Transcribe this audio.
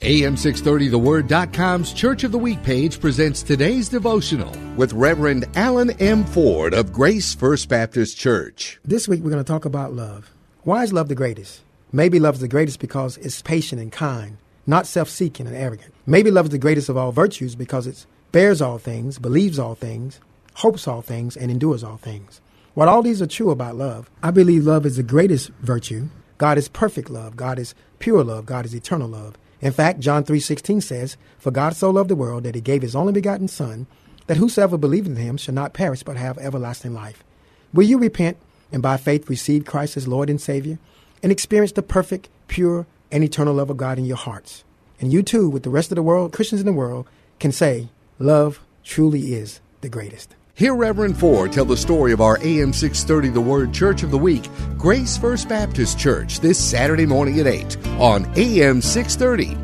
AM630TheWord.com's Church of the Week page presents today's devotional with Reverend Allen M. Ford of Grace First Baptist Church. This week we're going to talk about love. Why is love the greatest? Maybe love is the greatest because it's patient and kind, not self seeking and arrogant. Maybe love is the greatest of all virtues because it bears all things, believes all things, hopes all things, and endures all things. While all these are true about love, I believe love is the greatest virtue. God is perfect love. God is pure love. God is eternal love. In fact, John 3:16 says, "For God so loved the world that he gave his only begotten son, that whosoever believeth in him shall not perish but have everlasting life." Will you repent and by faith receive Christ as Lord and Savior and experience the perfect, pure, and eternal love of God in your hearts? And you too, with the rest of the world, Christians in the world, can say, "Love truly is the greatest." Hear Reverend Ford tell the story of our AM 630 The Word Church of the Week, Grace First Baptist Church, this Saturday morning at 8 on AM 630